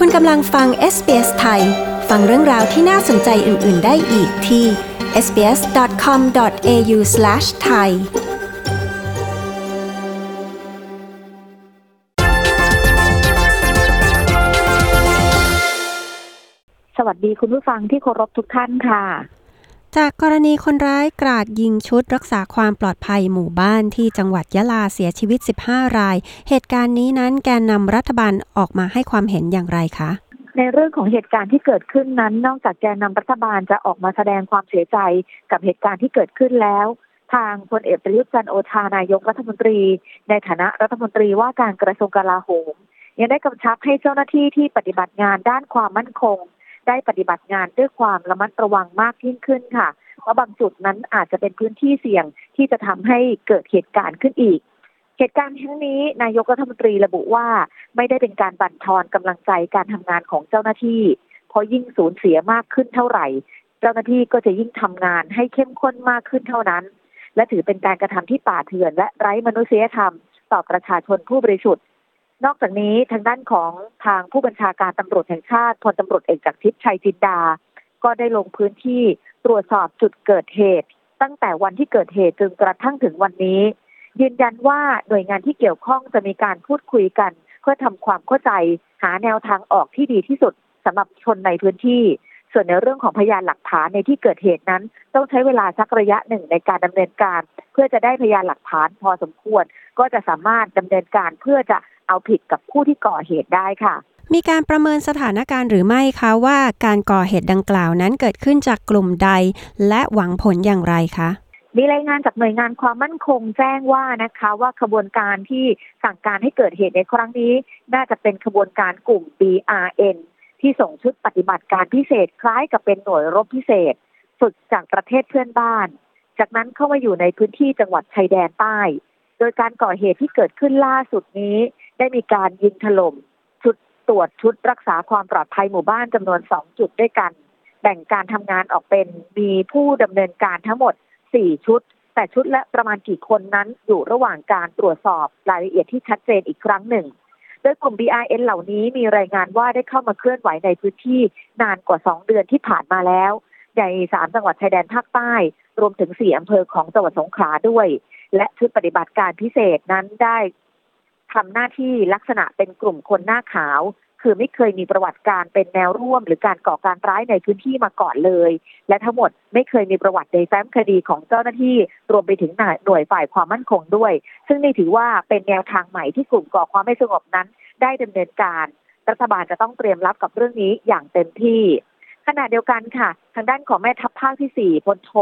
คุณกำลังฟัง SBS ไทย ฟังเรื่องราวที่น่าสนใจอื่น ๆ ได้อีกที่ sbs.com.au/thai สวัสดีคุณผู้ฟังที่เคารพทุกท่านค่ะ จากกรณีคนร้ายกราดยิงชุดรักษาความปลอดภัยหมู่บ้านที่จังหวัดยะลาเสียชีวิต 15 ราย เหตุการณ์นี้นั้นแกนนำรัฐบาลออกมาให้ความเห็นอย่างไรคะในเรื่องของเหตุการณ์ที่เกิดขึ้นนั้น นอกจากแกนนำรัฐบาลจะออกมาแสดงความเสียใจกับเหตุการณ์ที่เกิดขึ้นแล้ว ทางพลเอกประยุทธ์จันทร์โอชานายกรัฐมนตรี ในฐานะรัฐมนตรีว่าการกระทรวงกลาโหม ยังได้กำชับให้เจ้าหน้าที่ที่ปฏิบัติงานด้านความมั่นคง ได้ปฏิบัติงานด้วยความระมัดระวังมากยิ่งขึ้นค่ะ เพราะบางจุดนั้นอาจจะเป็นพื้นที่เสี่ยงที่จะทำให้เกิดเหตุการณ์ขึ้นอีก เหตุการณ์ครั้งนี้นายกรัฐมนตรีระบุว่าไม่ได้เป็นการบั่นทอนกำลังใจการทำงานของเจ้าหน้าที่ เพราะยิ่งสูญเสียมากขึ้นเท่าไหร่ เจ้าหน้าที่ก็จะยิ่งทำงานให้เข้มข้นมากขึ้นเท่านั้น และถือเป็นการกระทำที่ป่าเถื่อนและไร้มนุษยธรรม ต่อประชาชนผู้บริสุทธิ์ นอกจากนี้ทางด้านของทางผู้บัญชาการตำรวจแห่งชาติพลตำรวจเอกจากทิพย์ชัยจินดา ก็ได้ลงพื้นที่ตรวจสอบจุดเกิดเหตุ ตั้งแต่วันที่เกิดเหตุจนกระทั่งถึงวันนี้ ยืนยันว่าหน่วยงานที่เกี่ยวข้องจะมีการพูดคุยกัน เพื่อทำความเข้าใจหาแนวทางออกที่ดีที่สุดสำหรับชนในพื้นที่ ส่วนในเรื่องของพยานหลักฐานในที่เกิดเหตุนั้น ต้องใช้เวลาสักระยะหนึ่งในการดำเนินการ เพื่อจะได้พยานหลักฐานพอสมควร ก็จะสามารถดำเนินการเพื่อจะ เอาผิดกับผู้ที่ก่อเหตุได้ค่ะ มีการประเมินสถานการณ์หรือไม่คะว่าการก่อเหตุดังกล่าวนั้นเกิดขึ้นจากกลุ่มใด และหวังผลอย่างไรคะมีรายงานจากหน่วยงานความมั่นคงแจ้งว่านะคะว่าขบวนการที่สั่งการให้เกิดเหตุในครั้งนี้ น่าจะเป็นขบวนการกลุ่ม BRN ที่ส่งชุดปฏิบัติการพิเศษคล้ายกับเป็นหน่วยรบพิเศษ ฝึกจากประเทศเพื่อนบ้าน จากนั้นเข้ามาอยู่ในพื้นที่จังหวัดชายแดนใต้ โดยการก่อเหตุที่เกิดขึ้นล่าสุดนี้ ได้มีการยิงถล่มชุดตรวจชุดรักษาความปลอดภัยหมู่บ้านจำนวนสองจุดด้วยกัน แบ่งการทำงานออกเป็นมีผู้ดำเนินการทั้งหมด 4 ชุด แต่ชุดละประมาณกี่คนนั้นอยู่ระหว่างการตรวจสอบรายละเอียดที่ชัดเจนอีกครั้งหนึ่ง โดยกลุ่ม BRN เหล่านี้มีรายงานว่าได้เข้ามาเคลื่อนไหวในพื้นที่นานกว่า 2 เดือนที่ผ่านมาแล้วในสามจังหวัดชายแดนภาคใต้ รวมถึงสี่อำเภอของจังหวัดสงขลาด้วย และชุดปฏิบัติการพิเศษนั้นได้ ทำหน้าที่ลักษณะเป็นกลุ่มคนหน้าขาว คือไม่เคยมีประวัติการเป็นแนวร่วม หรือการก่อการร้ายในพื้นที่มาก่อนเลย และทั้งหมดไม่เคยมีประวัติในแฟ้มคดีของเจ้าหน้าที่ รวมไปถึงหน่วยฝ่ายความมั่นคงด้วย ซึ่งนี่ถือว่าเป็นแนวทางใหม่ที่กลุ่มก่อความไม่สงบนั้น ได้ดำเนินการรัฐบาลจะต้องเตรียมรับกับเรื่องนี้อย่างเต็มที่ ขณะเดียวกันค่ะ ทางด้านของแม่ทัพภาคที่ 4พลโท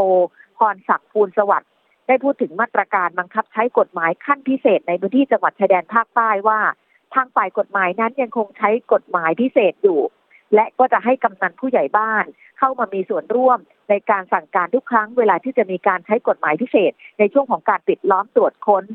พรศักดิ์ภูลสวัสดิ์ ได้พูดถึงมาตรการบังคับใช้กฎหมายขั้นพิเศษในพื้นที่จังหวัดชายแดนภาคใต้ว่า ทางฝ่ายกฎหมายนั้นยังคงใช้กฎหมายพิเศษอยู่ และก็จะให้กำนันผู้ใหญ่บ้าน เข้ามามีส่วนร่วมในการสั่งการทุกครั้งเวลาที่จะมีการใช้กฎหมายพิเศษ ในช่วงของการปิดล้อมตรวจค้น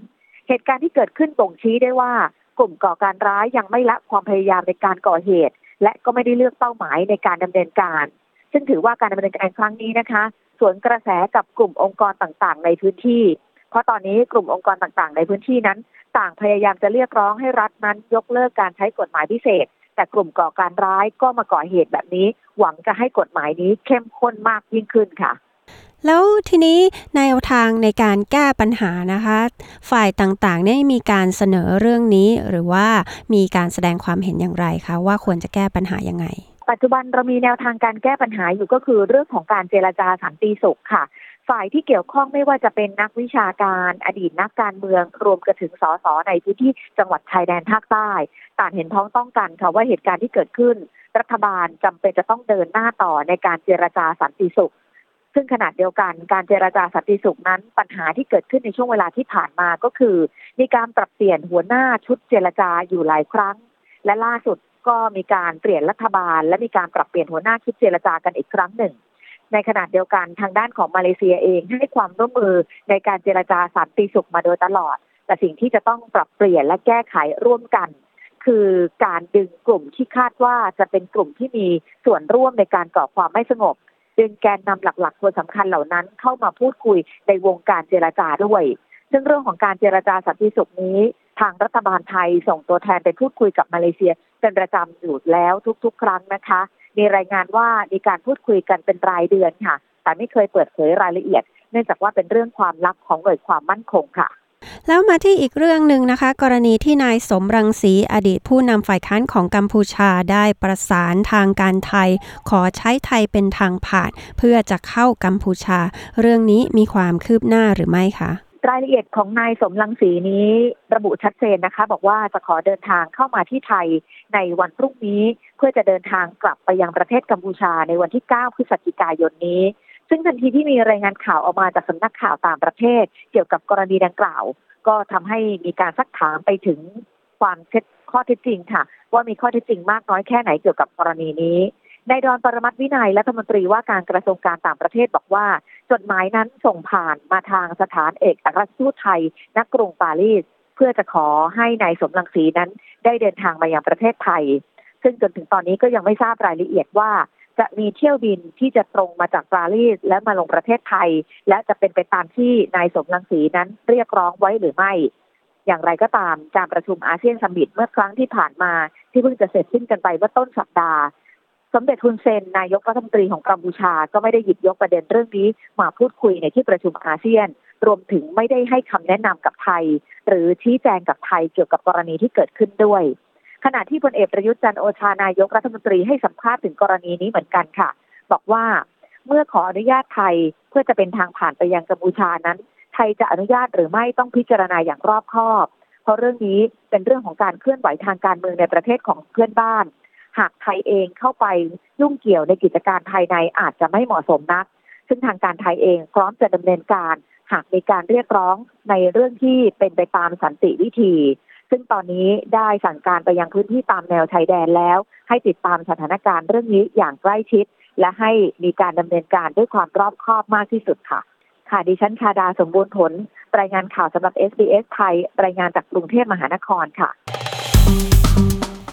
เหตุการณ์ที่เกิดขึ้นบ่งชี้ได้ว่า กลุ่มก่อการร้ายยังไม่ละความพยายามในการก่อเหตุ และก็ไม่ได้เลือกเป้าหมายในการดำเนินการ ซึ่งถือว่าการดำเนินการครั้งนี้นะคะ สวนกระแสกับกลุ่มองค์กรต่างๆ ในพื้นที่ เพราะตอนนี้กลุ่มองค์กรต่างๆ ในพื้นที่นั้น ต่างพยายามจะเรียกร้องให้รัฐนั้น ยกเลิกการใช้กฎหมายพิเศษ แต่กลุ่มก่อการร้ายก็มาก่อเหตุแบบนี้ หวังจะให้กฎหมายนี้เข้มข้นมากยิ่งขึ้นค่ะแล้วทีนี้แนวทางในการแก้ปัญหานะคะ ฝ่ายต่างๆเนี่ยมีการเสนอเรื่องนี้ หรือว่ามีการแสดงความเห็นอย่างไรคะว่าควรจะแก้ปัญหายังไง ปัจจุบันเรามีแนวทางการแก้ปัญหาอยู่ก็คือเรื่องของการเจรจาสันติสุขค่ะ ฝ่ายที่เกี่ยวข้องไม่ว่าจะเป็นนักวิชาการอดีตนักการเมืองรวมกระถึงสสในพื้นที่จังหวัดชายแดนภาคใต้ ต่างเห็นพ้องต้องกันค่ะว่าเหตุการณ์ที่เกิดขึ้น รัฐบาลจำเป็นจะต้องเดินหน้าต่อในการเจรจาสันติสุขซึ่งขณะเดียวกันการเจรจาสันติสุขนั้น ปัญหาที่เกิดขึ้นในช่วงเวลาที่ผ่านมาก็คือ มีการปรับเปลี่ยนหัวหน้าชุดเจรจาอยู่หลายครั้ง และล่าสุด ก็มีการเปลี่ยนรัฐบาล และมีการปรับเปลี่ยนหัวหน้าชุดเจรจากันอีกครั้งหนึ่ง ในขณะเดียวกันทางด้านของมาเลเซียเองให้ความร่วมมือในการเจรจาสันติสุขมาโดยตลอด แต่สิ่งที่จะต้องปรับเปลี่ยนและแก้ไขร่วมกัน คือการดึงกลุ่มที่คาดว่าจะเป็นกลุ่มที่มีส่วนร่วมในการก่อความไม่สงบ ดึงแกนนำหลักๆคนสำคัญเหล่านั้นเข้ามาพูดคุยในวงการเจรจาด้วย ซึ่งเรื่องของการเจรจาสันติสุขนี้ ทางรัฐบาลไทยส่งตัวแทนไปพูดคุยกับมาเลเซีย เป็นประจำอยู่แล้วทุกๆ ครั้งนะคะ มีรายงานว่ามีการพูดคุยกันเป็นรายเดือนค่ะ แต่ไม่เคยเปิดเผยรายละเอียด เนื่องจากว่าเป็นเรื่องความลับของหน่วยความมั่นคงค่ะแล้วมาที่อีกเรื่องหนึ่งนะคะ กรณีที่นายสมรังสีอดีตผู้นำฝ่ายค้านของกัมพูชาได้ประสานทางการไทย ขอใช้ไทยเป็นทางผ่าน เพื่อจะเข้ากัมพูชา เรื่องนี้มีความคืบหน้าหรือไม่คะ รายละเอียดของนายสมรังสีนี้ระบุชัดเจนนะคะ บอกว่าจะขอเดินทางเข้ามาที่ไทยในวันพรุ่งนี้เพื่อจะเดินทางกลับไปยังประเทศกัมพูชาในวันที่ 9 พฤศจิกายนนี้ ซึ่งทันทีที่มีรายงานข่าวออกมาจากสำนักข่าวต่างประเทศ เกี่ยวกับกรณีดังกล่าว ก็ทำให้มีการซักถามไปถึงความเท็จข้อเท็จจริงค่ะ ว่ามีข้อเท็จจริงมากน้อยแค่ไหนเกี่ยวกับกรณีนี้ นายดอนปรมัตถ์วินัยรัฐมนตรีว่าการกระทรวงการต่างประเทศบอกว่า จดหมายนั้นส่งผ่านมาทางสถานเอกอัครราชทูตไทยณกรุงปารีส เพื่อจะขอให้นายสมรังสีนั้นได้เดินทางมายังประเทศไทย ซึ่งจนถึงตอนนี้ก็ยังไม่ทราบรายละเอียดว่าจะมีเที่ยวบินที่จะตรงมาจากปารีสและมาลงประเทศไทย และจะเป็นไปตามที่นายสมรังสีนั้นเรียกร้องไว้หรือไม่ อย่างไรก็ตามการประชุมอาเซียนสมิตเมื่อครั้งที่ผ่านมาที่เพิ่งจะเสร็จสิ้นกันไปเมื่อต้นสัปดาห์ สมเด็จฮุนเซนนายกรัฐมนตรีของกัมพูชาก็ไม่ได้หยิบยกประเด็นเรื่องนี้มาพูดคุยในที่ประชุมอาเซียน รวมถึงไม่ได้ให้คำแนะนำกับไทย หรือชี้แจงกับไทยเกี่ยวกับกรณีที่เกิดขึ้นด้วย ขณะที่พลเอกประยุทธ์จันโอชานายกรัฐมนตรีให้สัมภาษณ์ถึงกรณีนี้เหมือนกันค่ะ บอกว่าเมื่อขออนุญาตไทยเพื่อจะเป็นทางผ่านไปยังกัมพูชานั้น ไทยจะอนุญาตหรือไม่ต้องพิจารณาอย่างรอบคอบ เพราะเรื่องนี้เป็นเรื่องของการเคลื่อนไหวทางการเมืองในประเทศของเพื่อนบ้าน หากไทยเองเข้าไปยุ่งเกี่ยวในกิจการภายในอาจจะไม่เหมาะสมนัก ซึ่งทางการไทยเองพร้อมจะดำเนินการ หากมีการเรียกร้องในเรื่องที่เป็นไปตามสันติวิธี ซึ่งตอนนี้ได้สั่งการไปยังพื้นที่ตามแนวชายแดนแล้ว ให้ติดตามสถานการณ์เรื่องนี้อย่างใกล้ชิด และให้มีการดำเนินการด้วยความรอบคอบมากที่สุดค่ะ ค่ะดิฉันชาดาสมบูรณ์ผล รายงานข่าวสำหรับ SBS ไทย รายงานจากกรุงเทพมหานครค่ะ